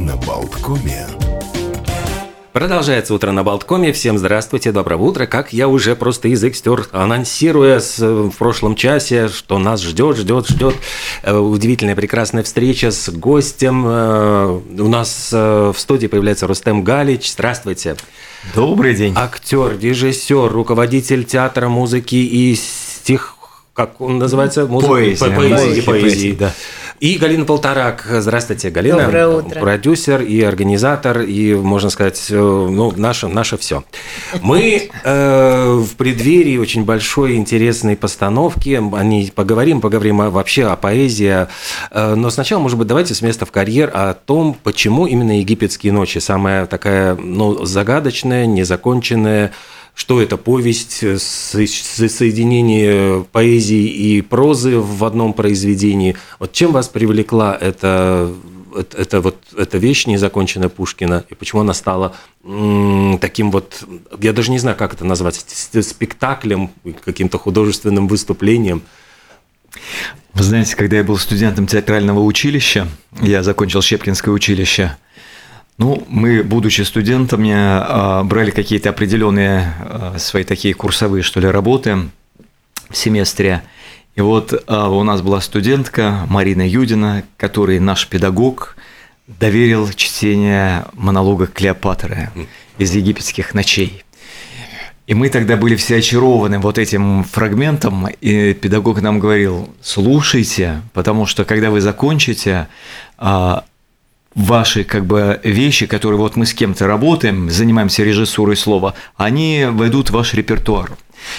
на Болткоме. Продолжается утро на Болткоме. Всем здравствуйте, доброго утра. Как я уже просто язык стер, анонсируя с, в прошлом часе, что нас ждет, ждет, ждет э, удивительная прекрасная встреча с гостем. Э, у нас э, в студии появляется Рустем Галич. Здравствуйте. Добрый день. Актер, режиссер, руководитель театра музыки и стих как он называется? Музыка, поэзия. Поэзии, поэзии, поэзии. Да. И Галина Полторак. Здравствуйте, Галина. Доброе утро. Продюсер и организатор, и, можно сказать, э, ну, наше, наше все. Мы э, в преддверии очень большой интересной постановки. О ней поговорим, поговорим вообще о поэзии. Э, но сначала, может быть, давайте с места в карьер о том, почему именно египетские ночи. Самая такая, ну, загадочная, незаконченная что это повесть, э, соединение поэзии и прозы в одном произведении. Вот чем вас привлекла эта, эта, вот, эта вещь, незаконченная Пушкина, и почему она стала таким вот, я даже не знаю, как это назвать, спектаклем, каким-то художественным выступлением? Вы знаете, когда я был студентом театрального училища, я закончил Щепкинское училище – ну, мы, будучи студентами, а, брали какие-то определенные а, свои такие курсовые, что ли, работы в семестре. И вот а, у нас была студентка Марина Юдина, которой наш педагог доверил чтение монолога Клеопатры из египетских ночей. И мы тогда были все очарованы вот этим фрагментом, и педагог нам говорил, слушайте, потому что когда вы закончите, ваши как бы вещи, которые вот мы с кем-то работаем, занимаемся режиссурой слова, они войдут в ваш репертуар.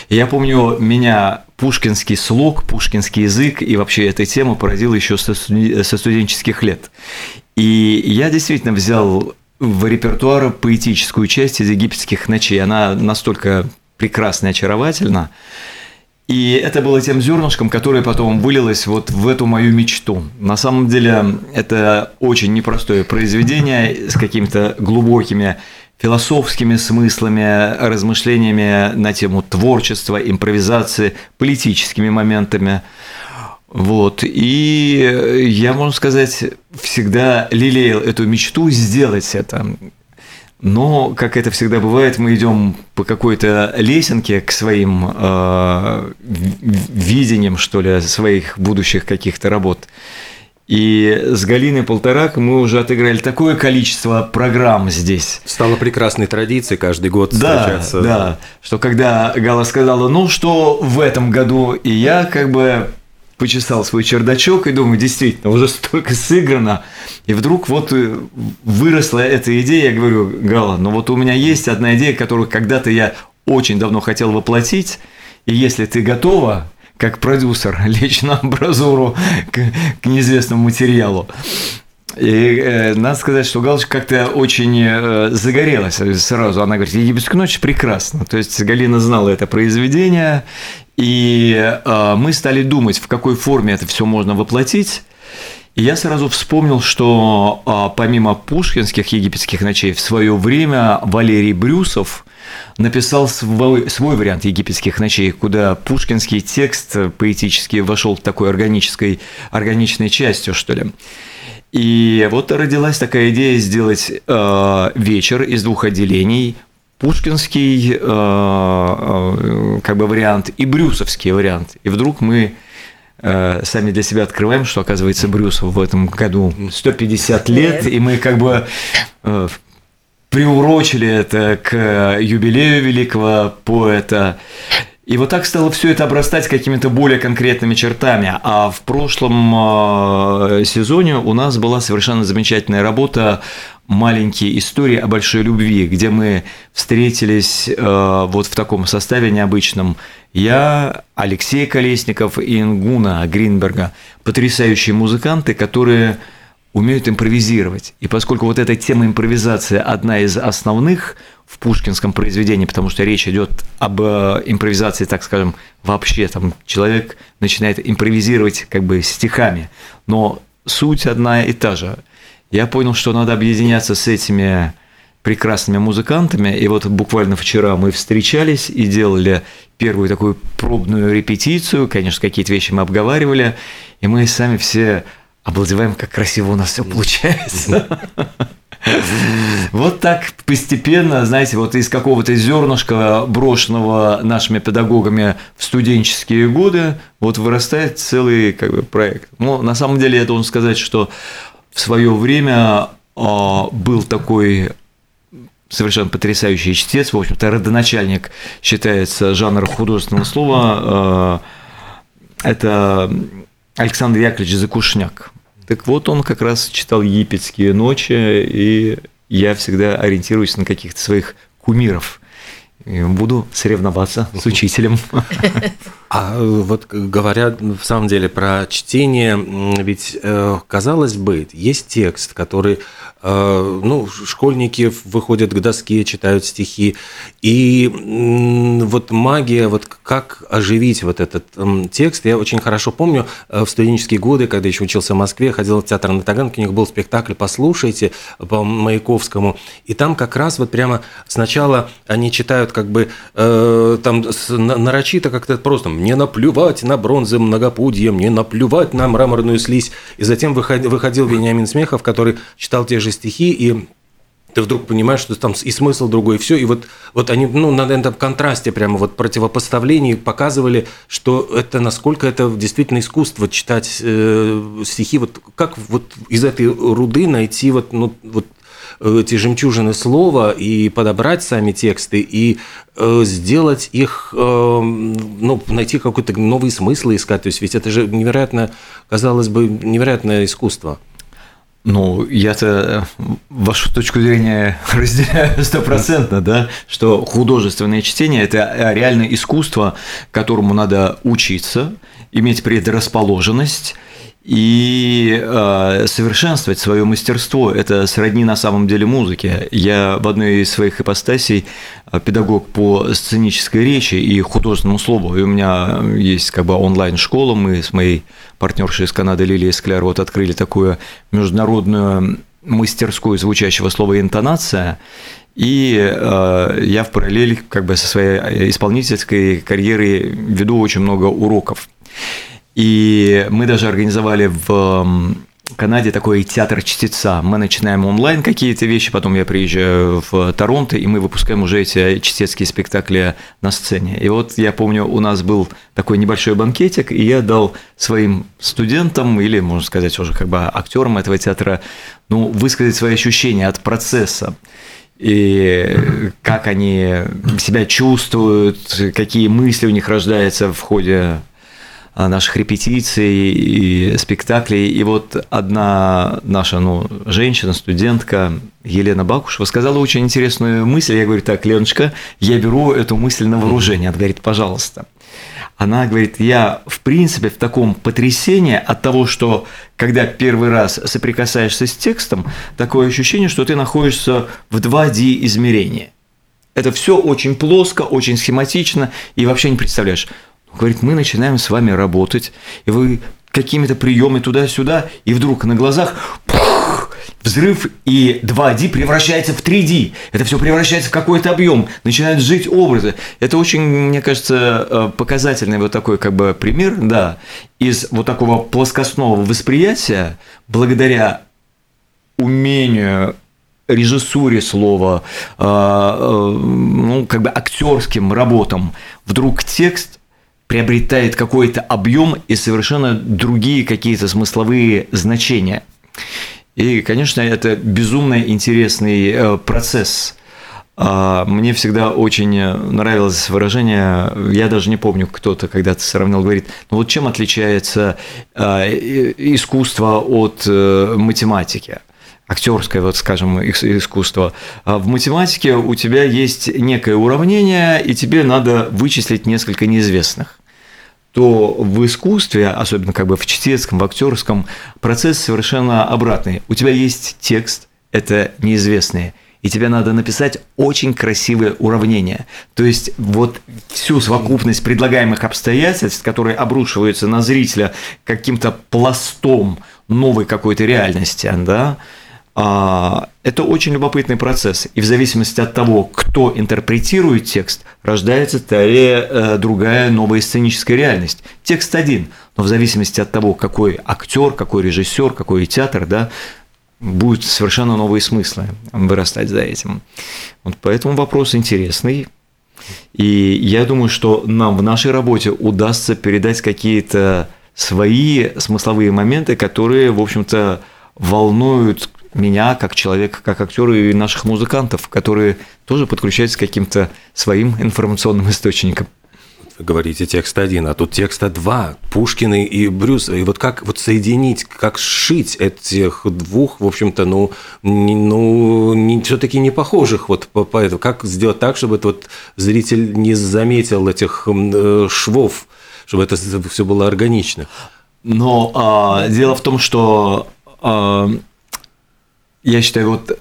Я помню, меня пушкинский слог, пушкинский язык и вообще эта тема поразила еще со студенческих лет. И я действительно взял в репертуар поэтическую часть из египетских ночей. Она настолько прекрасна и очаровательна. И это было тем зернышком, которое потом вылилось вот в эту мою мечту. На самом деле это очень непростое произведение с какими-то глубокими философскими смыслами, размышлениями на тему творчества, импровизации, политическими моментами. Вот. И я, можно сказать, всегда лелеял эту мечту сделать это. Но, как это всегда бывает, мы идем по какой-то лесенке к своим э, видениям, что ли, своих будущих каких-то работ. И с Галиной Полторак мы уже отыграли такое количество программ здесь. Стало прекрасной традицией каждый год да, встречаться. Да, что когда Гала сказала, ну что в этом году, и я как бы почесал свой чердачок и думаю, действительно, уже столько сыграно. И вдруг вот э, выросла эта идея, я говорю, Гала, ну вот у меня есть одна идея, которую когда-то я очень давно хотел воплотить, и если ты готова, как продюсер, лечь на амбразуру к, к неизвестному материалу. И э, надо сказать, что Галочка как-то очень э, загорелась сразу. Она говорит, «Египетская ночь прекрасно». То есть Галина знала это произведение, и э, мы стали думать, в какой форме это все можно воплотить. И я сразу вспомнил, что э, помимо пушкинских египетских ночей, в свое время Валерий Брюсов написал свой, вариант египетских ночей, куда пушкинский текст поэтически вошел такой органической, органичной частью, что ли. И вот родилась такая идея сделать э, вечер из двух отделений пушкинский э, э, как бы вариант и брюсовский вариант. И вдруг мы э, сами для себя открываем, что, оказывается, Брюсов в этом году 150 лет, и мы как бы приурочили это к юбилею великого поэта. И вот так стало все это обрастать какими-то более конкретными чертами. А в прошлом э, сезоне у нас была совершенно замечательная работа маленькие истории о большой любви, где мы встретились э, вот в таком составе необычном. Я, Алексей Колесников и Ингуна Гринберга, потрясающие музыканты, которые умеют импровизировать. И поскольку вот эта тема импровизации одна из основных в пушкинском произведении, потому что речь идет об э, импровизации, так скажем, вообще, там человек начинает импровизировать как бы стихами, но суть одна и та же – я понял, что надо объединяться с этими прекрасными музыкантами. И вот буквально вчера мы встречались и делали первую такую пробную репетицию. Конечно, какие-то вещи мы обговаривали. И мы сами все обалдеваем, как красиво у нас все получается. Вот так постепенно, знаете, вот из какого-то зернышка, брошенного нашими педагогами в студенческие годы, вот вырастает целый как бы, проект. Но на самом деле я должен сказать, что в свое время а, был такой совершенно потрясающий чтец, в общем-то, родоначальник считается жанра художественного слова, а, это Александр Яковлевич Закушняк. Так вот, он как раз читал египетские ночи, и я всегда ориентируюсь на каких-то своих кумиров. Буду соревноваться с учителем. А вот говоря в самом деле про чтение, ведь э, казалось бы, есть текст, который ну, школьники выходят к доске, читают стихи. И вот магия, вот как оживить вот этот текст, я очень хорошо помню э, в студенческие годы, когда еще учился в Москве, ходил в театр на Таганке, у них был спектакль «Послушайте» по Маяковскому, и там как раз вот прямо сначала они читают как бы э, там нарочито как-то просто «мне наплевать на бронзы многопудье, мне наплевать на мраморную слизь», и затем выходил Вениамин Смехов, который читал те же стихи, и ты вдруг понимаешь, что там и смысл другой, и все. И вот, вот они ну, на этом контрасте, прямо вот противопоставлении показывали, что это насколько это действительно искусство читать э, стихи. Вот как вот из этой руды найти вот, ну, вот эти жемчужины слова и подобрать сами тексты и э, сделать их, э, ну, найти какой-то новый смысл искать. То есть ведь это же невероятно, казалось бы, невероятное искусство. Ну, я-то э, вашу точку зрения разделяю стопроцентно, да, что художественное чтение – это э, реально искусство, которому надо учиться, иметь предрасположенность и э, совершенствовать свое мастерство. Это сродни на самом деле музыке. Я в одной из своих ипостасей э, педагог по сценической речи и художественному слову. И у меня есть как бы онлайн-школа. Мы с моей партнершей из Канады Лилией Скляр вот открыли такую международную мастерскую звучащего слова «интонация». И э, я в параллель как бы со своей исполнительской карьерой веду очень много уроков. И мы даже организовали в Канаде такой театр чтеца. Мы начинаем онлайн какие-то вещи, потом я приезжаю в Торонто, и мы выпускаем уже эти чтецкие спектакли на сцене. И вот я помню, у нас был такой небольшой банкетик, и я дал своим студентам, или, можно сказать, уже как бы актерам этого театра, ну, высказать свои ощущения от процесса и как они себя чувствуют, какие мысли у них рождаются в ходе наших репетиций и спектаклей. И вот одна наша ну, женщина, студентка Елена Бакушева сказала очень интересную мысль. Я говорю, так, Леночка, я беру эту мысль на вооружение. Она говорит, пожалуйста. Она говорит, я в принципе в таком потрясении от того, что когда первый раз соприкасаешься с текстом, такое ощущение, что ты находишься в 2D измерении. Это все очень плоско, очень схематично, и вообще не представляешь. Говорит, мы начинаем с вами работать, и вы какими-то приемами туда-сюда, и вдруг на глазах пух, взрыв, и 2D превращается в 3D. Это все превращается в какой-то объем, начинают жить образы. Это очень, мне кажется, э, показательный вот такой как бы пример, да, из вот такого плоскостного восприятия, благодаря умению режиссуре слова, э, э, ну, как бы актерским работам, вдруг текст приобретает какой-то объем и совершенно другие какие-то смысловые значения. И, конечно, это безумно интересный э, процесс. А, мне всегда очень нравилось выражение, я даже не помню, кто-то когда-то сравнил, говорит, ну вот чем отличается а, искусство от э, математики? актерское, вот скажем, искусство. А в математике у тебя есть некое уравнение, и тебе надо вычислить несколько неизвестных то в искусстве, особенно как бы в чтецком, в актерском, процесс совершенно обратный. У тебя есть текст, это неизвестные, и тебе надо написать очень красивое уравнение. То есть вот всю совокупность предлагаемых обстоятельств, которые обрушиваются на зрителя каким-то пластом новой какой-то реальности, да, это очень любопытный процесс. И в зависимости от того, кто интерпретирует текст, рождается скорее э, другая новая сценическая реальность. Текст один, но в зависимости от того, какой актер, какой режиссер, какой театр, да, будут совершенно новые смыслы вырастать за этим. Вот поэтому вопрос интересный. И я думаю, что нам в нашей работе удастся передать какие-то свои смысловые моменты, которые, в общем-то, волнуют меня как человека, как актера и наших музыкантов, которые тоже подключаются к каким-то своим информационным источникам. Вы говорите текст один, а тут текста два, Пушкин и Брюс. И вот как вот соединить, как сшить этих двух, в общем-то, ну, не, ну не, все-таки не похожих вот по, по этому. Как сделать так, чтобы этот вот зритель не заметил этих э, швов, чтобы это все было органично? Но а, дело в том, что а, я считаю, вот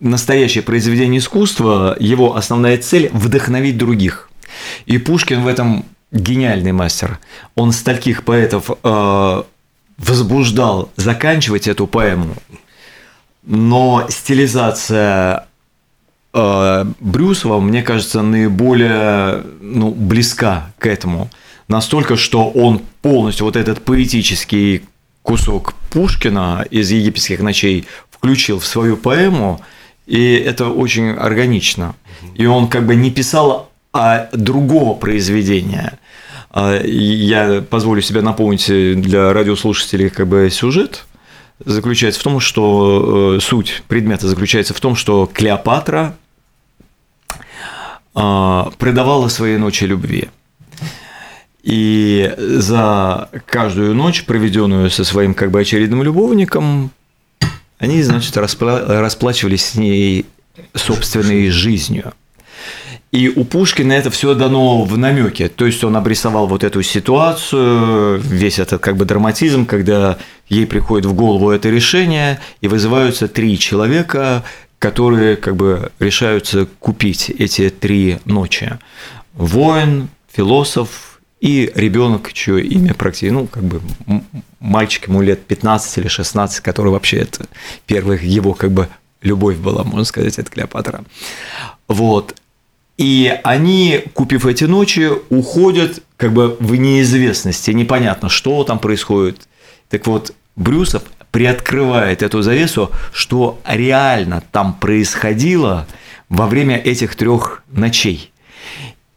настоящее произведение искусства, его основная цель – вдохновить других. И Пушкин в этом гениальный мастер. Он стольких поэтов э, возбуждал заканчивать эту поэму, но стилизация э, Брюсова, мне кажется, наиболее ну, близка к этому. Настолько, что он полностью вот этот поэтический кусок Пушкина из «Египетских ночей» включил в свою поэму, и это очень органично. И он как бы не писал а другого произведения. А, я позволю себе напомнить для радиослушателей как бы сюжет заключается в том, что э, суть предмета заключается в том, что Клеопатра а, предавала своей ночи любви. И за каждую ночь, проведенную со своим как бы очередным любовником, они, значит, распла- расплачивались с ней собственной жизнью. И у Пушкина это все дано в намеке. То есть он обрисовал вот эту ситуацию, весь этот как бы драматизм, когда ей приходит в голову это решение, и вызываются три человека, которые как бы решаются купить эти три ночи. Воин, философ и ребенок, чье имя практически, ну, как бы мальчик ему лет 15 или 16, который вообще это первая его как бы любовь была, можно сказать, это Клеопатра. Вот. И они, купив эти ночи, уходят как бы в неизвестности, непонятно, что там происходит. Так вот, Брюсов приоткрывает эту завесу, что реально там происходило во время этих трех ночей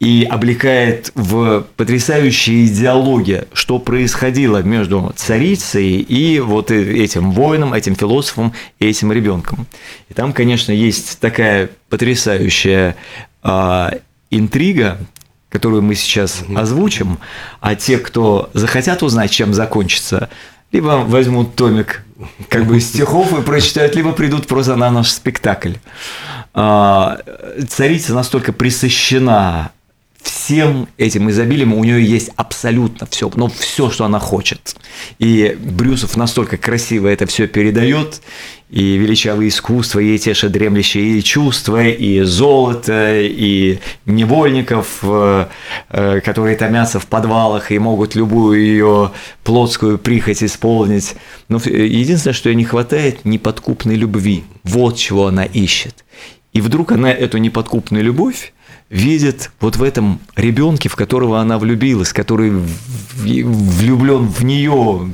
и облекает в потрясающие идеологии, что происходило между царицей и вот этим воином, этим философом и этим ребенком. И там, конечно, есть такая потрясающая э, интрига, которую мы сейчас озвучим, а те, кто захотят узнать, чем закончится, либо возьмут томик как бы стихов и прочитают, либо придут просто на наш спектакль. А, царица настолько присыщена всем этим изобилием у нее есть абсолютно все, но все, что она хочет. И Брюсов настолько красиво это все передает, и величавое искусство, и те же дремлющие чувства, и золото, и невольников, э, э, которые томятся в подвалах и могут любую ее плотскую прихоть исполнить. Но единственное, что ей не хватает, неподкупной любви. Вот чего она ищет. И вдруг она эту неподкупную любовь видит вот в этом ребенке, в которого она влюбилась, который влюблен в нее.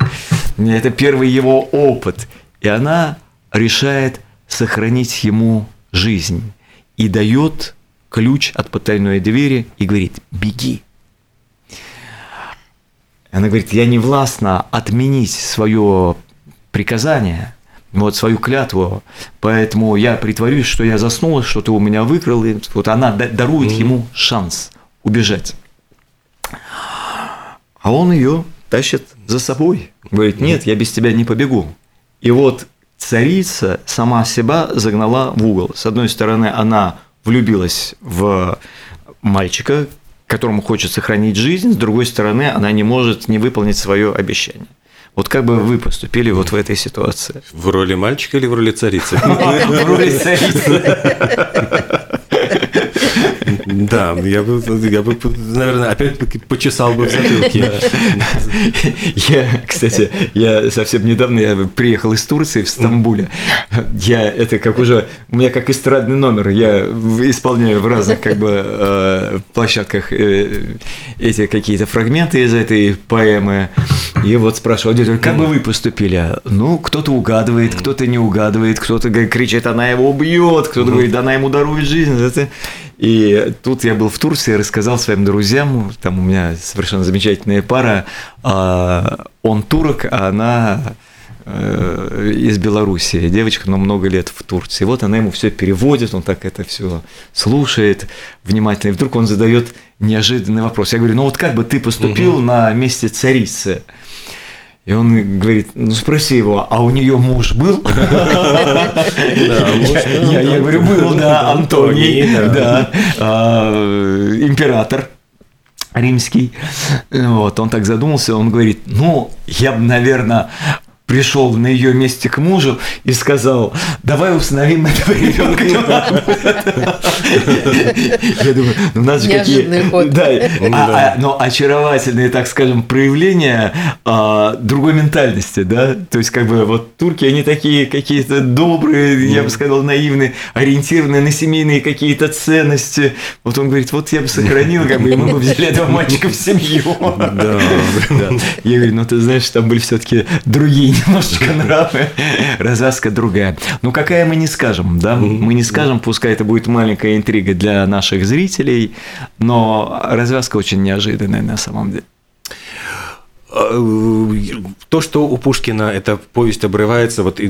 Это первый его опыт. И она решает сохранить ему жизнь и дает ключ от потайной двери и говорит «беги». Она говорит, я не властна отменить свое приказание, вот свою клятву, поэтому я притворюсь, что я заснула, что ты у меня выкрал, и вот она дарует mm-hmm. ему шанс убежать. А он ее тащит за собой, говорит, нет, я без тебя не побегу. И вот царица сама себя загнала в угол. С одной стороны, она влюбилась в мальчика, которому хочет сохранить жизнь, с другой стороны, она не может не выполнить свое обещание. Вот как бы вы поступили вот в этой ситуации? В роли мальчика или в роли царицы? В роли царицы. Да, я бы, я бы, наверное, опять почесал бы в затылке. Я, кстати, я совсем недавно я приехал из Турции в Стамбуле. Я это как уже у меня как эстрадный номер. Я исполняю в разных как бы э, площадках э, эти какие-то фрагменты из этой поэмы. И вот спрашиваю как бы вы поступили? Ну, кто-то угадывает, кто-то не угадывает, кто-то кричит, она его убьет, кто-то говорит, она ему дарует жизнь. И тут я был в Турции, рассказал своим друзьям, там у меня совершенно замечательная пара, а, он турок, а она э, из Белоруссии, девочка, но много лет в Турции. Вот она ему все переводит, он так это все слушает внимательно. И вдруг он задает неожиданный вопрос. Я говорю, ну вот как бы ты поступил угу. на месте царицы? И он говорит, ну спроси его, а у нее муж был? Я говорю, был, да, Антоний, да, а, император римский. Вот, он так задумался, он говорит, ну, я бы, наверное, пришел на ее месте к мужу и сказал, давай установим этого ребенка. Я думаю, ну у нас же какие... Да, а, а, но очаровательные, так скажем, проявления а, другой ментальности, да, то есть как бы вот турки, они такие какие-то добрые, я бы сказал, наивные, ориентированные на семейные какие-то ценности. Вот он говорит, вот я бы сохранил, как бы, и мы бы взяли этого мальчика в семью. Да. Я говорю, ну ты знаешь, там были все-таки другие немножечко нравы, развязка другая. Ну, какая мы не скажем, да? Мы не скажем, пускай это будет маленькая интрига для наших зрителей, но развязка очень неожиданная на самом деле. Э, то, что у Пушкина эта повесть обрывается вот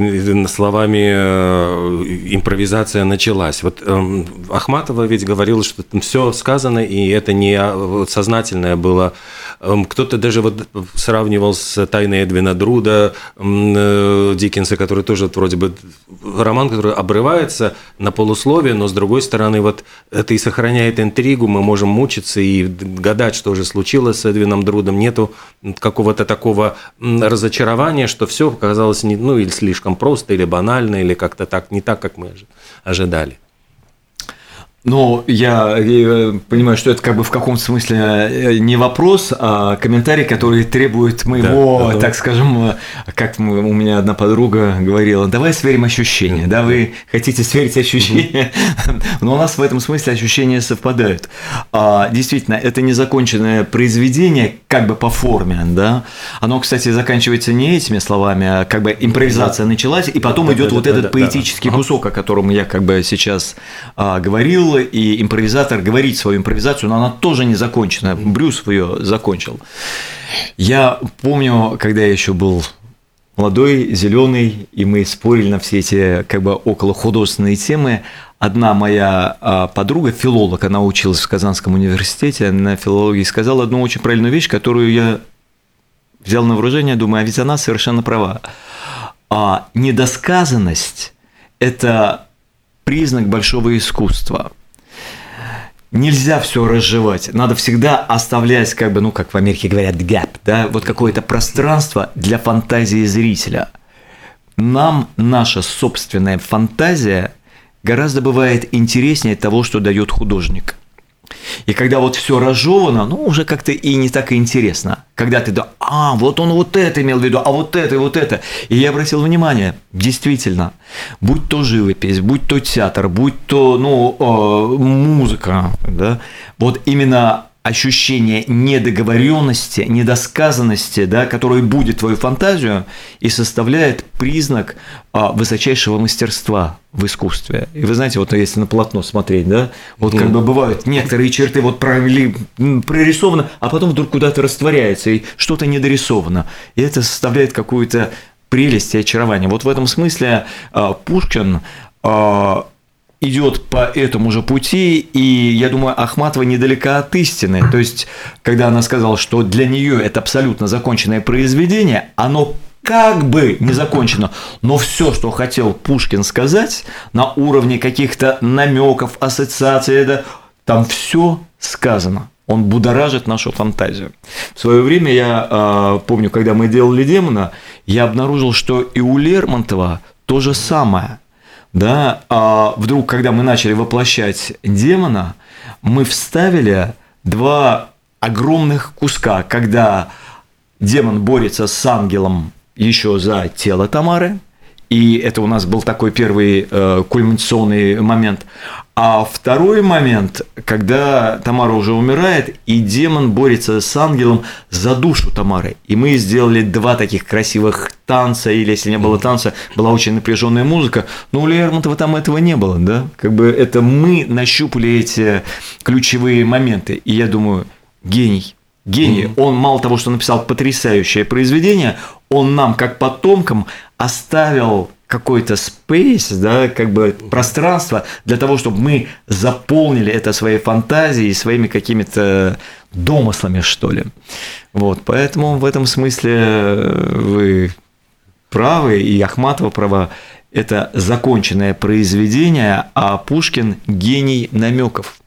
словами э, импровизация началась. Вот эм, Ахматова ведь говорила, что там все сказано, и это не а, сознательное было. Эм, кто-то даже вот сравнивал с «Тайной Эдвина Друда» э, Диккенса, который тоже вроде бы роман, который обрывается на полусловие, но с другой стороны вот это и сохраняет интригу, мы можем мучиться и гадать, что же случилось с Эдвином Друдом. Нету какого-то такого разочарования, что все оказалось не, ну, или слишком просто, или банально, или как-то так, не так, как мы ожидали. Ну, я, я понимаю, что это как бы в каком смысле э, не вопрос, а комментарий, который требует моего, да, так скажем, как у меня одна подруга говорила, давай сверим ощущения, да, вы хотите сверить ощущения, но у нас в этом смысле ощущения совпадают. А, действительно, это незаконченное произведение, как бы по форме, да, оно, кстати, заканчивается не этими словами, а как бы импровизация началась, и потом идет вот этот поэтический кусок, о котором я как бы сейчас а, говорил, и импровизатор говорить свою импровизацию, но она тоже не закончена. Брюс ее закончил. Я помню, когда я еще был молодой, зеленый, и мы спорили на все эти как бы около художественные темы. Одна моя а, подруга, филолог, она училась в Казанском университете на филологии, сказала одну очень правильную вещь, которую я взял на вооружение, думаю, а ведь она совершенно права. А недосказанность – это признак большого искусства нельзя все разжевать. Надо всегда оставлять, как бы, ну, как в Америке говорят, gap, да, вот какое-то пространство для фантазии зрителя. Нам наша собственная фантазия гораздо бывает интереснее того, что дает художник – и когда вот все разжевано, ну, уже как-то и не так и интересно. Когда ты, да, а, вот он вот это имел в виду, а вот это и вот это. И я обратил внимание, действительно, будь то живопись, будь то театр, будь то, ну, э, музыка, да, вот именно ощущение недоговоренности, недосказанности, да, которое будет твою фантазию и составляет признак а, высочайшего мастерства в искусстве. И вы знаете, вот если на полотно смотреть, да, вот как бы бывают некоторые черты вот провели, прорисованы, а потом вдруг куда-то растворяется и что-то недорисовано. И это составляет какую-то прелесть и очарование. Вот в этом смысле а, Пушкин а, идет по этому же пути, и я думаю, Ахматова недалека от истины. То есть, когда она сказала, что для нее это абсолютно законченное произведение, оно как бы не закончено, но все, что хотел Пушкин сказать на уровне каких-то намеков, ассоциаций, да, там все сказано. Он будоражит нашу фантазию. В свое время я э, помню, когда мы делали демона, я обнаружил, что и у Лермонтова то же самое – да, а вдруг, когда мы начали воплощать демона, мы вставили два огромных куска, когда демон борется с ангелом еще за тело Тамары, и это у нас был такой первый э, кульминационный момент. А второй момент, когда Тамара уже умирает, и демон борется с ангелом за душу Тамары. И мы сделали два таких красивых танца, или если не было танца, была очень напряженная музыка. Но у Лермонтова там этого не было, да? Как бы это мы нащупали эти ключевые моменты. И я думаю, гений. Гений. Mm-hmm. Он мало того, что написал потрясающее произведение, он нам, как потомкам, оставил какой-то space, да, как бы пространство для того, чтобы мы заполнили это своей фантазией, своими какими-то домыслами, что ли. Вот, поэтому в этом смысле э, вы правы, и Ахматова права. Это законченное произведение, а Пушкин – гений намеков.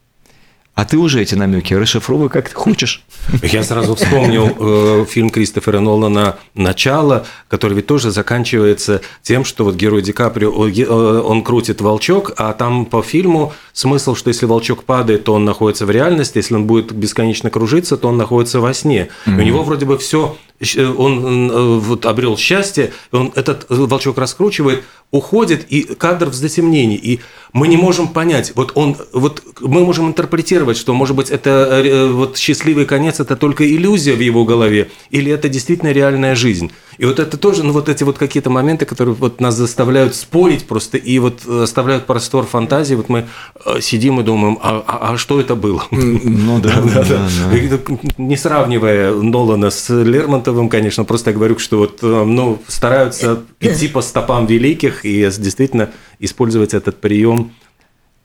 А ты уже эти намеки расшифровывай как ты хочешь. Я сразу вспомнил э, фильм Кристофера Нолана «Начало», который ведь тоже заканчивается тем, что вот герой Ди Каприо, э, он крутит волчок, а там по фильму смысл, что если волчок падает, то он находится в реальности, если он будет бесконечно кружиться, то он находится во сне. Mm-hmm. У него вроде бы все он э, вот обрел счастье, он этот волчок раскручивает, уходит, и кадр в затемнении, и мы не можем понять, вот он, вот мы можем интерпретировать, что, может быть, это э, вот счастливый конец, это только иллюзия в его голове, или это действительно реальная жизнь. И вот это тоже, ну, вот эти вот какие-то моменты, которые вот нас заставляют спорить просто и вот оставляют простор фантазии. Вот мы э, сидим и думаем, а, а, а что это было? Ну да, да, да. Не сравнивая Нолана с Лермонтовым, конечно, просто я говорю, что вот, э, ну, стараются идти по стопам великих и действительно использовать этот прием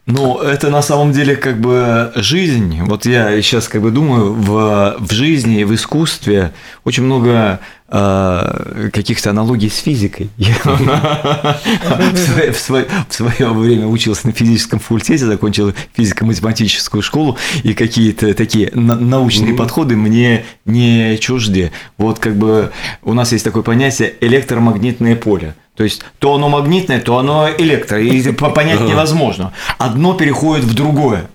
ну, это на самом деле как бы жизнь. Вот я сейчас как бы думаю, в, в жизни и в искусстве очень много э, каких-то аналогий с физикой. Я в свое время учился на физическом факультете, закончил физико-математическую школу, и какие-то такие научные подходы мне не чужды. Вот как бы у нас есть такое понятие электромагнитное поле. То есть то оно магнитное, то оно электро, и понять невозможно. Одно переходит в другое.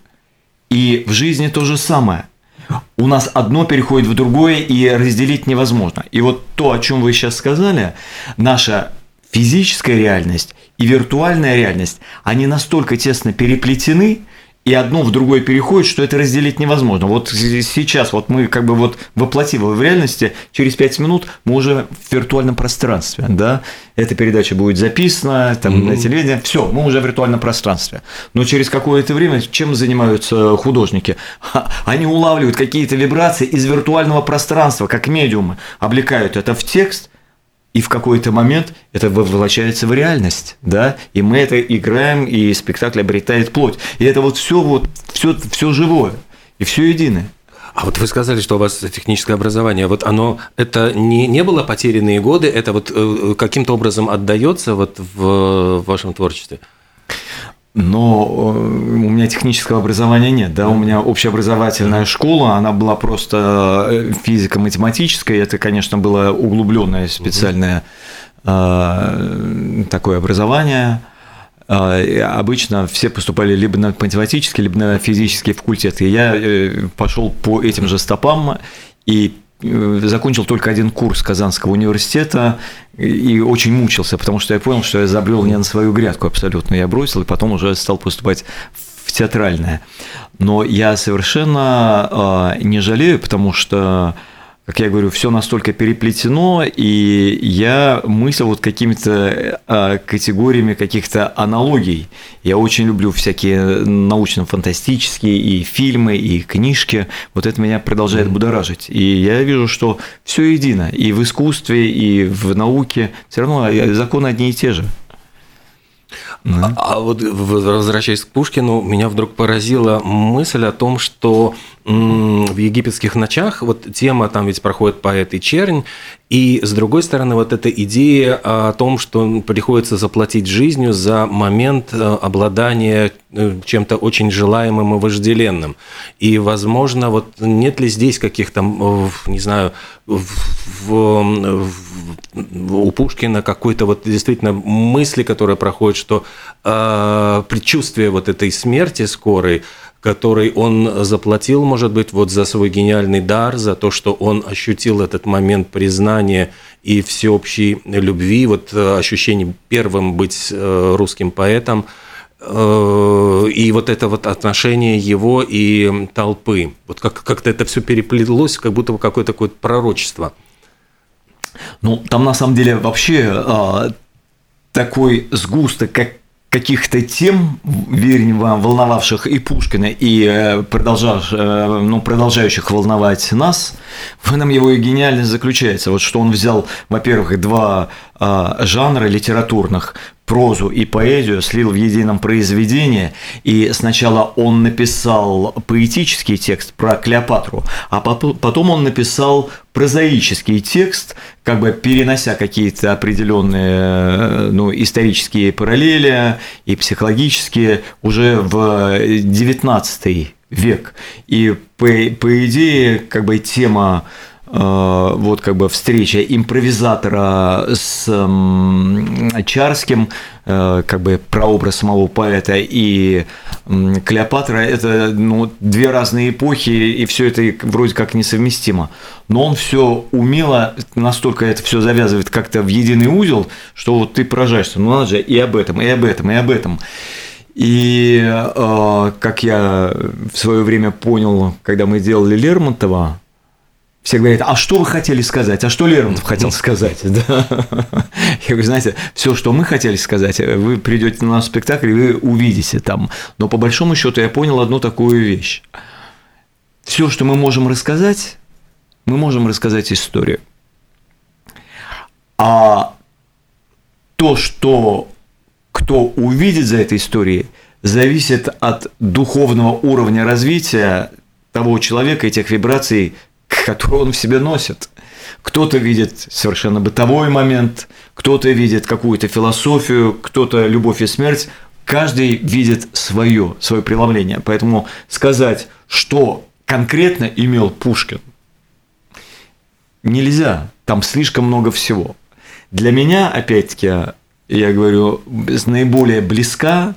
И в жизни то же самое. У нас одно переходит в другое, и разделить невозможно. И вот то, о чем вы сейчас сказали, наша физическая реальность и виртуальная реальность, они настолько тесно переплетены, и одно в другое переходит, что это разделить невозможно. Вот сейчас вот мы как бы вот воплотив в реальности, через 5 минут мы уже в виртуальном пространстве, да, эта передача будет записана, там mm-hmm. на телевидении, все, мы уже в виртуальном пространстве. Но через какое-то время чем занимаются художники? Они улавливают какие-то вибрации из виртуального пространства, как медиумы, облекают это в текст, и в какой-то момент это воплощается в реальность, да, и мы это играем, и спектакль обретает плоть. И это вот все вот, все, все живое, и все единое. А вот вы сказали, что у вас техническое образование. Вот оно это не, не было потерянные годы, это вот э, каким-то образом отдается вот в вашем творчестве? Но э, у меня технического образования нет, да, у меня общеобразовательная школа, она была просто э, физико-математическая, это, конечно, было углубленное специальное э, такое образование. Обычно все поступали либо на математический, либо на физический факультет. И я пошел по этим же стопам и закончил только один курс Казанского университета и очень мучился, потому что я понял, что я забрел не на свою грядку абсолютно. Я бросил и потом уже стал поступать в театральное. Но я совершенно а, не жалею, потому что как я говорю, все настолько переплетено, и я мыслю вот какими-то а, категориями каких-то аналогий. Я очень люблю всякие научно-фантастические и фильмы, и книжки. Вот это меня продолжает будоражить. И я вижу, что все едино. И в искусстве, и в науке все равно законы одни и те же. А, а вот возвращаясь к Пушкину, меня вдруг поразила мысль о том, что в египетских ночах вот тема там ведь проходит поэт и чернь, и с другой стороны вот эта идея о том, что приходится заплатить жизнью за момент э, обладания э, чем-то очень желаемым и вожделенным. И, возможно, вот нет ли здесь каких-то, не знаю, в, в, в, у Пушкина какой-то вот действительно мысли, которая проходит, что э, предчувствие вот этой смерти скорой, который он заплатил, может быть, вот за свой гениальный дар, за то, что он ощутил этот момент признания и всеобщей любви, вот э, ощущение первым быть э, русским поэтом, э, и вот это вот отношение его и толпы. Вот как- как-то это все переплелось, как будто какое-то такое пророчество. Ну, там на самом деле вообще а, такой сгусток, как каких-то тем, верно, волновавших и Пушкина, и э, продолжавших, э, ну, продолжающих волновать нас, в этом его и гениальность заключается. Вот что он взял, во-первых, два а, жанра литературных, прозу и поэзию слил в едином произведении, и сначала он написал поэтический текст про Клеопатру, а потом он написал прозаический текст, как бы перенося какие-то определенные ну, исторические параллели и психологические уже в 19 век. И по, по идее, как бы тема Э, вот как бы встреча импровизатора с Чарским, э, как бы прообраз самого поэта и Клеопатра – это ну, две разные эпохи, и все это вроде как несовместимо. Но он все умело, настолько это все завязывает как-то в единый узел, что вот ты поражаешься, ну надо же и об этом, и об этом, и об этом. И э, как я в свое время понял, когда мы делали Лермонтова, все говорят, а что вы хотели сказать? А что Лермонтов хотел сказать? Да. Я говорю, знаете, все, что мы хотели сказать, вы придете на наш спектакль, и вы увидите там. Но по большому счету я понял одну такую вещь. Все, что мы можем рассказать, мы можем рассказать историю. А то, что кто увидит за этой историей, зависит от духовного уровня развития того человека и тех вибраций, которую он в себе носит. Кто-то видит совершенно бытовой момент, кто-то видит какую-то философию, кто-то любовь и смерть. Каждый видит свое, свое преломление. Поэтому сказать, что конкретно имел Пушкин, нельзя. Там слишком много всего. Для меня, опять-таки, я говорю, наиболее близка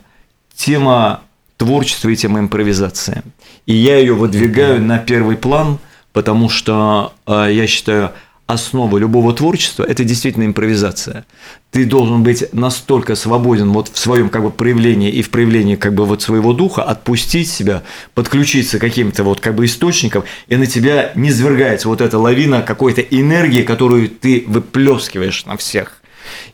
тема творчества и тема импровизации. И я ее выдвигаю на первый план – потому что э, я считаю, основа любого творчества – это действительно импровизация. Ты должен быть настолько свободен вот в своем как бы проявлении и в проявлении как бы вот своего духа, отпустить себя, подключиться к каким-то вот как бы источникам, и на тебя не свергается вот эта лавина какой-то энергии, которую ты выплескиваешь на всех.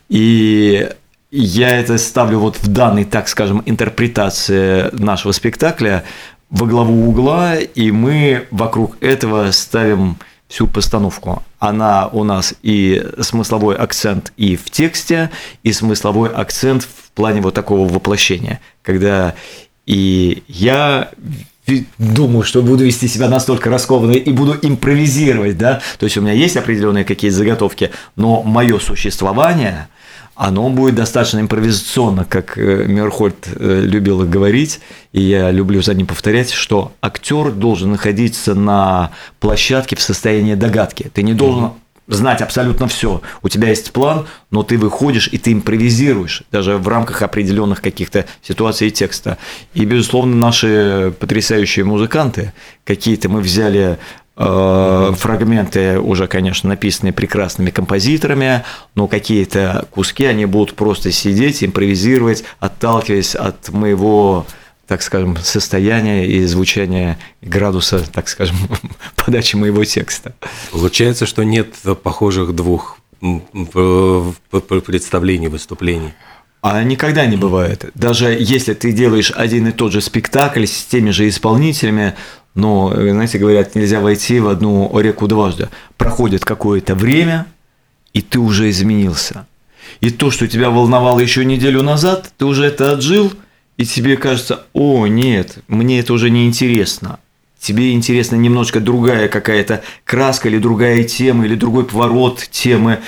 И я это ставлю вот в данной, так скажем, интерпретации нашего спектакля во главу угла, и мы вокруг этого ставим всю постановку. Она у нас и смысловой акцент и в тексте, и смысловой акцент в плане вот такого воплощения, когда и я думаю, что буду вести себя настолько раскованно и буду импровизировать, да, то есть у меня есть определенные какие-то заготовки, но мое существование – оно будет достаточно импровизационно, как э, Мерхольд э, любил говорить, и я люблю за ним повторять, что актер должен находиться на площадке в состоянии догадки. Ты не должен знать абсолютно все. У тебя есть план, но ты выходишь и ты импровизируешь, даже в рамках определенных каких-то ситуаций и текста. И, безусловно, наши потрясающие музыканты, какие-то мы взяли фрагменты уже, конечно, написанные прекрасными композиторами, но какие-то куски они будут просто сидеть, импровизировать, отталкиваясь от моего так скажем, состояния и звучания градуса, так скажем, подачи моего текста. Получается, что нет похожих двух представлений, выступлений. А никогда не бывает. Даже если ты делаешь один и тот же спектакль с теми же исполнителями, но, знаете, говорят, нельзя войти в одну реку дважды. Проходит какое-то время, и ты уже изменился. И то, что тебя волновало еще неделю назад, ты уже это отжил, и тебе кажется, о, нет, мне это уже не интересно. Тебе интересна немножко другая какая-то краска или другая тема, или другой поворот темы.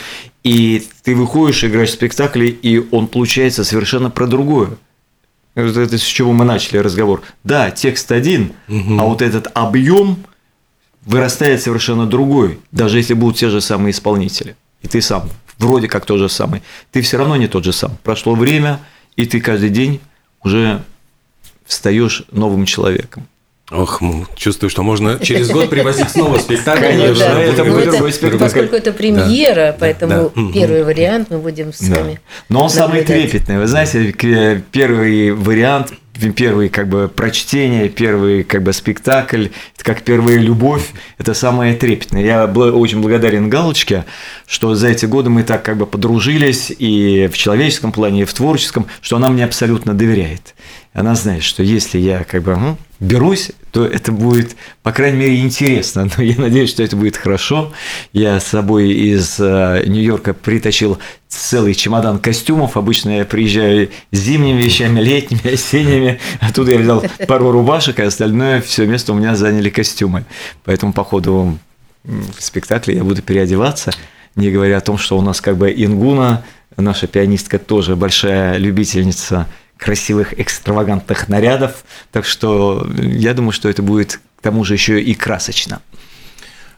И ты выходишь, играешь в спектакле, и он получается совершенно про другое. Это с чего мы начали разговор. Да, текст один, угу. а вот этот объем вырастает совершенно другой, даже если будут те же самые исполнители. И ты сам, вроде как тот же самый. Ты все равно не тот же сам. Прошло время, и ты каждый день уже встаешь новым человеком. Ох, чувствую, что можно через год привозить снова спектакль. Конечно, это будет другой спектакль. Поскольку это премьера, поэтому первый вариант мы будем с вами Но он самый трепетный. Вы знаете, первый вариант первый как бы прочтение, первый как бы спектакль, это как первая любовь, это самое трепетное. Я очень благодарен Галочке, что за эти годы мы так как бы подружились и в человеческом плане, и в творческом, что она мне абсолютно доверяет. Она знает, что если я как бы берусь, то это будет, по крайней мере, интересно. Но я надеюсь, что это будет хорошо. Я с собой из э, Нью-Йорка притащил целый чемодан костюмов. Обычно я приезжаю зимними вещами, летними, осенними. Оттуда я взял пару рубашек, а остальное все место у меня заняли костюмы. Поэтому по ходу спектакля я буду переодеваться, не говоря о том, что у нас как бы Ингуна, наша пианистка, тоже большая любительница красивых экстравагантных нарядов. Так что я думаю, что это будет к тому же еще и красочно.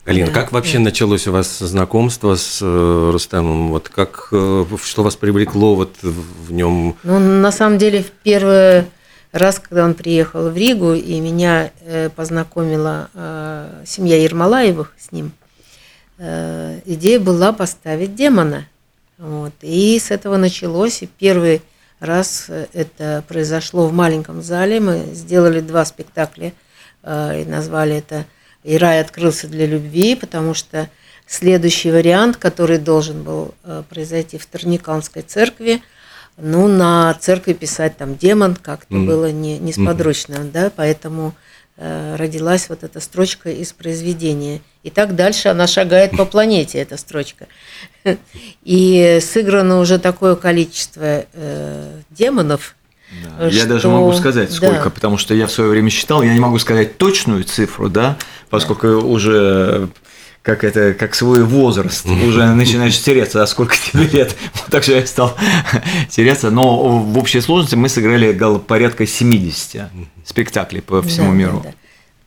Галина, да, как вообще да. началось у вас знакомство с э, Рустамом? Вот как, э, что вас привлекло вот в нем? Ну, на самом деле, в первый раз, когда он приехал в Ригу, и меня э, познакомила семья Ермолаевых с ним, идея была поставить демона. Вот. И с этого началось. И первый раз это произошло в маленьком зале. Мы сделали два спектакля и назвали это и рай открылся для любви, потому что следующий вариант, который должен был э, произойти в Терниканской церкви, ну, на церкви писать там демон как-то mm. было не, несподручно, mm. да, поэтому э, родилась вот эта строчка из произведения. И так дальше она шагает по планете, эта строчка. И сыграно уже такое количество э, демонов, да. Что... Я даже могу сказать, сколько, да. потому что я в свое время считал, я не могу сказать точную цифру, да, поскольку да. уже как это, как свой возраст, уже начинаешь теряться, а сколько тебе лет. Так что я стал теряться. Но в общей сложности мы сыграли порядка 70 спектаклей по всему да, миру. Да, да.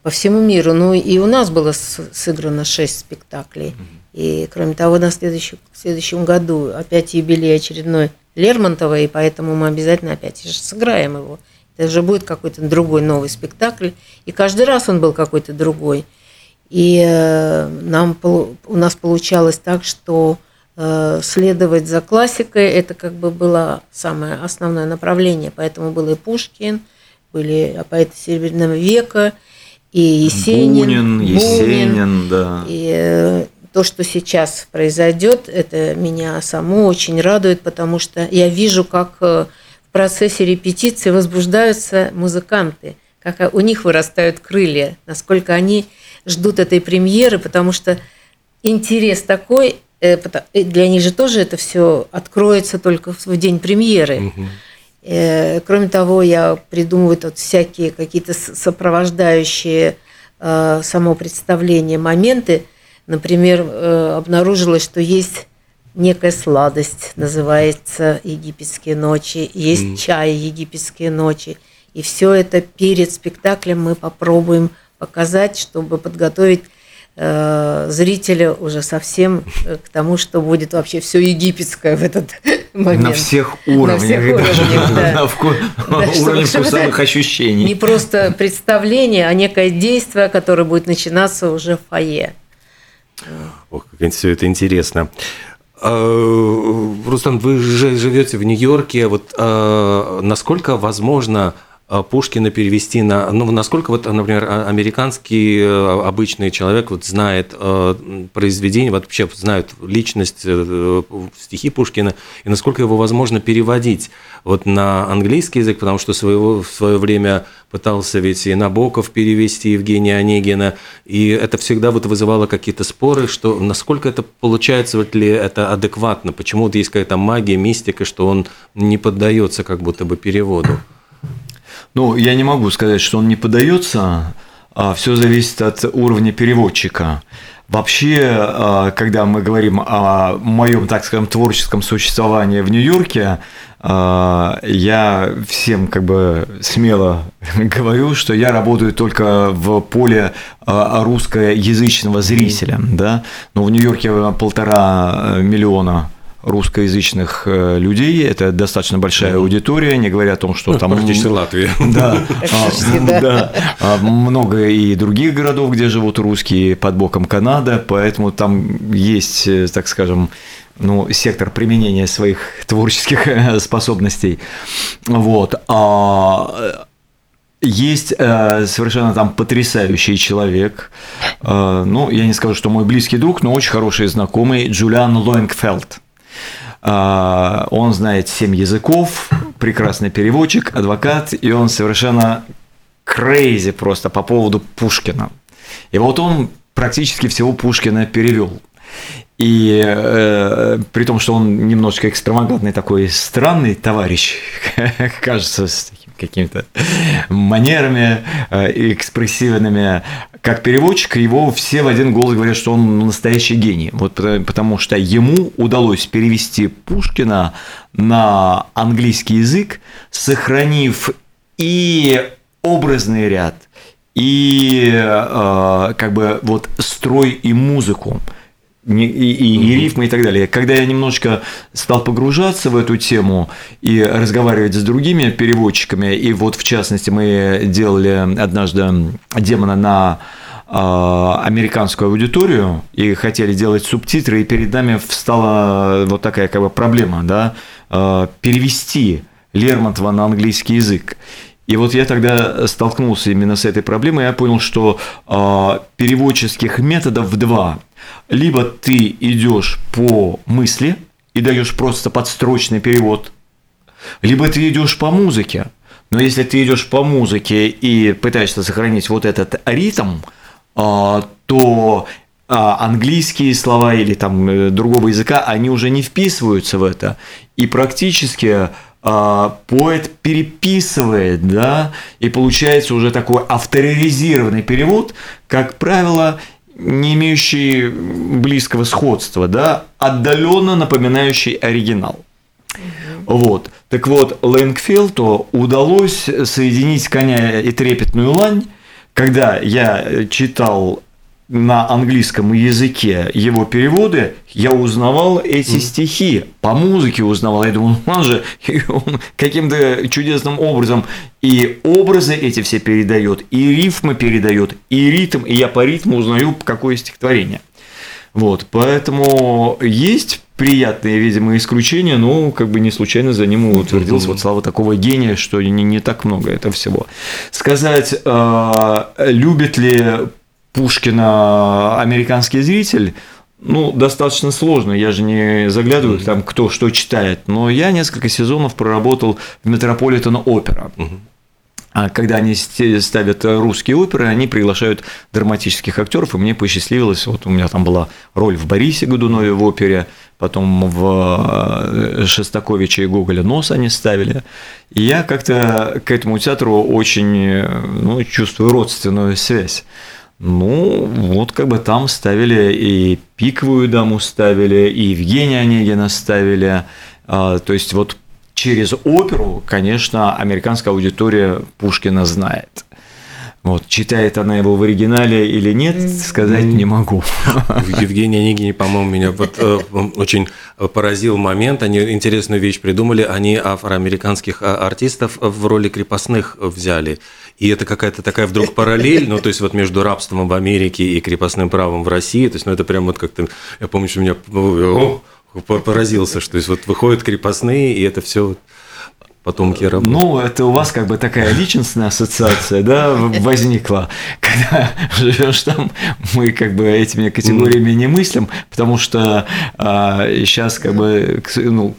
По всему миру. Ну и у нас было сыграно 6 спектаклей. И кроме того, на следующем, в следующем году опять юбилей очередной Лермонтова, и поэтому мы обязательно опять сыграем его. Это уже будет какой-то другой новый спектакль. И каждый раз он был какой-то другой. И э, нам, у нас получалось так, что э, следовать за классикой, это как бы было самое основное направление. Поэтому был и Пушкин, были поэты Серебряного века, и Есенин. Бунин, Бунин Есенин, да. И э, то, что сейчас произойдет, это меня саму очень радует, потому что я вижу, как в процессе репетиции возбуждаются музыканты, как у них вырастают крылья, насколько они ждут этой премьеры, потому что интерес такой, э, для них же тоже это все откроется только в день премьеры. Угу. Кроме того, я придумываю тут всякие какие-то сопровождающие э, само представление моменты. Например, обнаружилось, что есть некая сладость, называется «Египетские ночи», есть mm. чай «Египетские ночи». И все это перед спектаклем мы попробуем показать, чтобы подготовить э, зрителя уже совсем э, к тому, что будет вообще все египетское в этот момент. На всех уровнях. На всех уровнях, да. На вку... да, уровне вкусовых ощущений. Не просто представление, а некое действие, которое будет начинаться уже в фойе. Ох, как все это интересно. А, Рустам, вы же живете в Нью-Йорке. Вот а, насколько возможно Пушкина перевести на, ну, насколько вот, например, а, американский э, обычный человек вот знает э, произведение, вообще знает личность, э, стихи Пушкина, и насколько его возможно переводить вот на английский язык, потому что своего, в свое время пытался ведь и Набоков перевести Евгения Онегина, и это всегда вот вызывало какие-то споры, что насколько это получается, вот ли это адекватно, почему вот есть какая-то магия, мистика, что он не поддается как будто бы переводу. Ну, я не могу сказать, что он не подается, а все зависит от уровня переводчика. Вообще, а, когда мы говорим о моем, так скажем, творческом существовании в Нью-Йорке, а, я всем как бы смело говорю, что я работаю только в поле а, русскоязычного зрителя, да. Но в Нью-Йорке полтора миллиона русскоязычных э, людей. Это достаточно большая аудитория, не говоря о том, что ну, там... Практически Латвия. Да, да. А, много и других городов, где живут русские, под боком Канада, поэтому там есть, э, так скажем, ну, сектор применения своих творческих э, способностей. Вот. А есть э, совершенно там потрясающий человек. Э, ну, я не скажу, что мой близкий друг, но очень хороший знакомый Джулиан Лоингфелд. Э, он знает семь языков, прекрасный переводчик, адвокат, и он совершенно крейзи просто по поводу Пушкина. И вот он практически всего Пушкина перевел. И э, при том, что он немножко экстравагантный такой странный товарищ, кажется, какими-то манерами э, экспрессивными, как переводчик, его все в один голос говорят, что он настоящий гений. Вот потому что ему удалось перевести Пушкина на английский язык, сохранив и образный ряд, и э, как бы вот строй и музыку и, и, и рифмы и так далее. Когда я немножко стал погружаться в эту тему и разговаривать с другими переводчиками, и вот в частности мы делали однажды демона на а, американскую аудиторию и хотели делать субтитры, и перед нами встала вот такая как бы проблема, да, а, перевести Лермонтова на английский язык. И вот я тогда столкнулся именно с этой проблемой, я понял, что э, переводческих методов два. Либо ты идешь по мысли и даешь просто подстрочный перевод, либо ты идешь по музыке. Но если ты идешь по музыке и пытаешься сохранить вот этот ритм, э, то английские слова или там э, другого языка, они уже не вписываются в это. И практически а, поэт переписывает, да, и получается уже такой авторизированный перевод, как правило, не имеющий близкого сходства, да, отдаленно напоминающий оригинал. Вот. Так вот, Лэнгфилду удалось соединить коня и трепетную лань, когда я читал на английском языке его переводы, я узнавал эти mm. стихи, по музыке узнавал. Я думал, он же каким-то чудесным образом и образы эти все передает, и рифмы передает, и ритм, и я по ритму узнаю, какое стихотворение. Вот, поэтому есть приятные, видимо, исключения, но как бы не случайно за ним утвердилась mm-hmm. вот слава такого гения, что не, не так много этого всего. Сказать, э, любит ли Пушкина американский зритель, ну, достаточно сложно, я же не заглядываю там, кто что читает, но я несколько сезонов проработал в Метрополитен Опера. А когда они ставят русские оперы, они приглашают драматических актеров, и мне посчастливилось, вот у меня там была роль в Борисе Годунове в опере, потом в э, Шестаковиче и Гоголя нос они ставили. И я как-то к этому театру очень ну, чувствую родственную связь. Ну, вот как бы там ставили и пиковую даму ставили, и Евгения Онегина ставили. А, то есть вот через оперу, конечно, американская аудитория Пушкина знает. Вот, читает она его в оригинале или нет, сказать не могу. В Евгении Онегине, по-моему, меня вот э, очень поразил момент. Они интересную вещь придумали. Они афроамериканских а, артистов в роли крепостных взяли. И это какая-то такая вдруг параллель, ну, то есть вот между рабством в Америке и крепостным правом в России. То есть, ну, это прям вот как-то, я помню, что меня о, поразился, что то есть вот выходят крепостные, и это все потомки рабов. Ну, это у вас как бы такая личностная ассоциация, да, возникла, когда живешь там, мы как бы этими категориями не мыслим, потому что а, сейчас как бы, ну,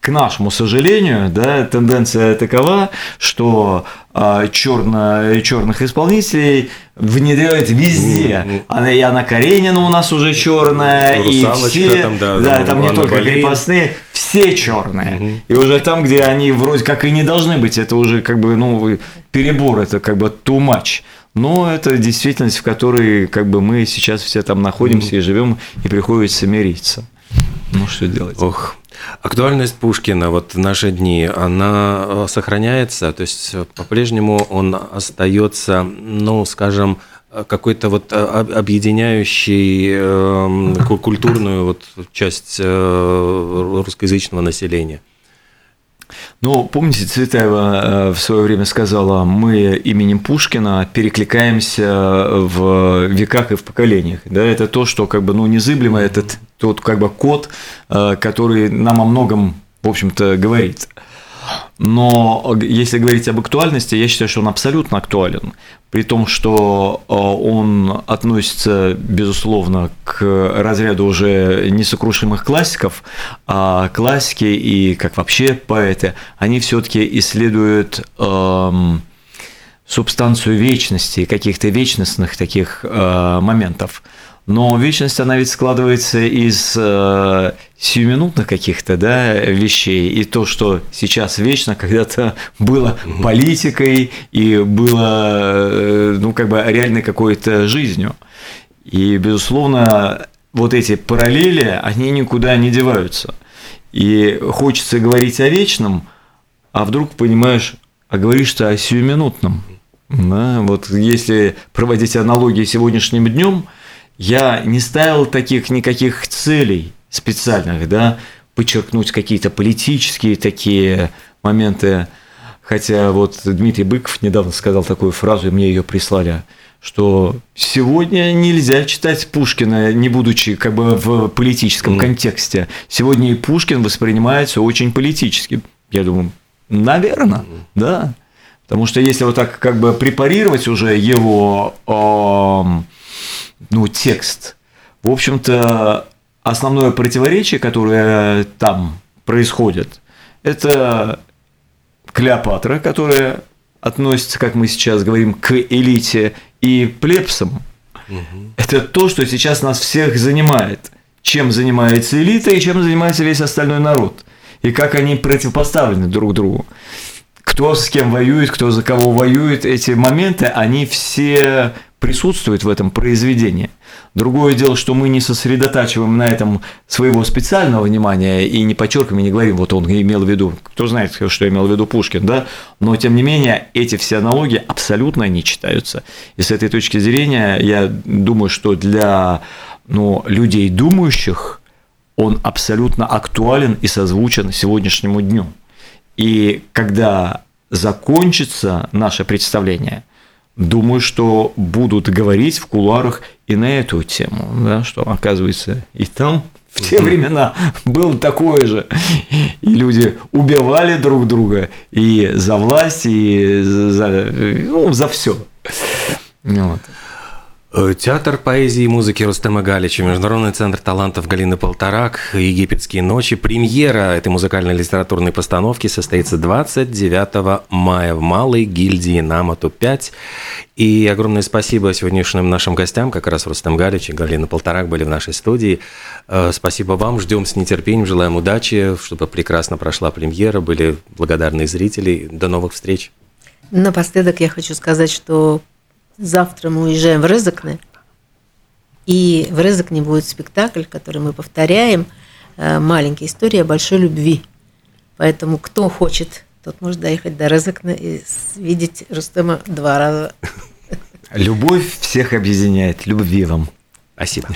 к нашему сожалению, да, тенденция такова, что а, черно, черных исполнителей внедряют везде. Она и Яна Каренина у нас уже черная, и все, там, да, да, там не только Болейн. крепостные, все черные. Угу. И уже там, где они вроде как и не должны быть, это уже как бы, ну, перебор, это как бы too much. Но это действительность, в которой как бы мы сейчас все там находимся и живем, и приходится мириться. Ну, что делать? Ох, Актуальность Пушкина вот в наши дни, она э, сохраняется, то есть э, по-прежнему он остается, ну, скажем, какой-то вот объединяющий э, культурную вот часть э, русскоязычного населения. Ну, помните, Цветаева э, в свое время сказала, мы именем Пушкина перекликаемся в веках и в поколениях. Да, это то, что как бы, ну, незыблемо, это тот как бы код, э, который нам о многом, в общем-то, говорит. Но если говорить об актуальности, я считаю, что он абсолютно актуален, при том, что э, он относится, безусловно, к разряду уже несокрушимых классиков, а классики и как вообще поэты, они все-таки исследуют эм, субстанцию вечности, каких-то вечностных таких э, моментов. Но вечность, она ведь складывается из э, сиюминутных каких-то да, вещей. И то, что сейчас вечно, когда-то было политикой и было э, ну, как бы реальной какой-то жизнью. И, безусловно, вот эти параллели, они никуда не деваются. И хочется говорить о вечном, а вдруг понимаешь, а говоришь ты о сиюминутном. Да? Вот если проводить аналогии сегодняшним днем – я не ставил таких никаких целей специальных, да, подчеркнуть какие-то политические такие моменты. Хотя вот Дмитрий Быков недавно сказал такую фразу, и мне ее прислали, что сегодня нельзя читать Пушкина, не будучи как бы в политическом mm. контексте. Сегодня и Пушкин воспринимается очень политически. Я думаю, наверное, mm. да. Потому что если вот так как бы препарировать уже его э, ну, текст. В общем-то, основное противоречие, которое там происходит, это Клеопатра, которая относится, как мы сейчас говорим, к элите и плебсам. Угу. Это то, что сейчас нас всех занимает. Чем занимается элита и чем занимается весь остальной народ. И как они противопоставлены друг другу. Кто с кем воюет, кто за кого воюет, эти моменты, они все присутствует в этом произведении. Другое дело, что мы не сосредотачиваем на этом своего специального внимания и не подчеркиваем, и не говорим, вот он имел в виду, кто знает, что имел в виду Пушкин, да, но тем не менее эти все аналогии абсолютно не читаются. И с этой точки зрения я думаю, что для ну, людей думающих он абсолютно актуален и созвучен сегодняшнему дню. И когда закончится наше представление – думаю, что будут говорить в кулуарах и на эту тему, да, что оказывается и там в те времена было такое же. И люди убивали друг друга и за власть, и за, ну, за все. Вот. Э, театр поэзии и музыки Рустема Галича, Международный центр талантов Галины Полторак, Египетские ночи. Премьера этой музыкальной литературной постановки состоится 29 мая в Малой гильдии Намату 5. И огромное спасибо сегодняшним нашим гостям, как раз Рустем Галич и Галина Полторак были в нашей студии. Э, спасибо вам, ждем с нетерпением, желаем удачи, чтобы прекрасно прошла премьера, были благодарны зрители. До новых встреч. Напоследок я хочу сказать, что Завтра мы уезжаем в Резакне, и в Резакне будет спектакль, который мы повторяем, э, маленькая история большой любви. Поэтому кто хочет, тот может доехать до Резакна и видеть Рустема два раза. Любовь всех объединяет. Любви вам. Спасибо.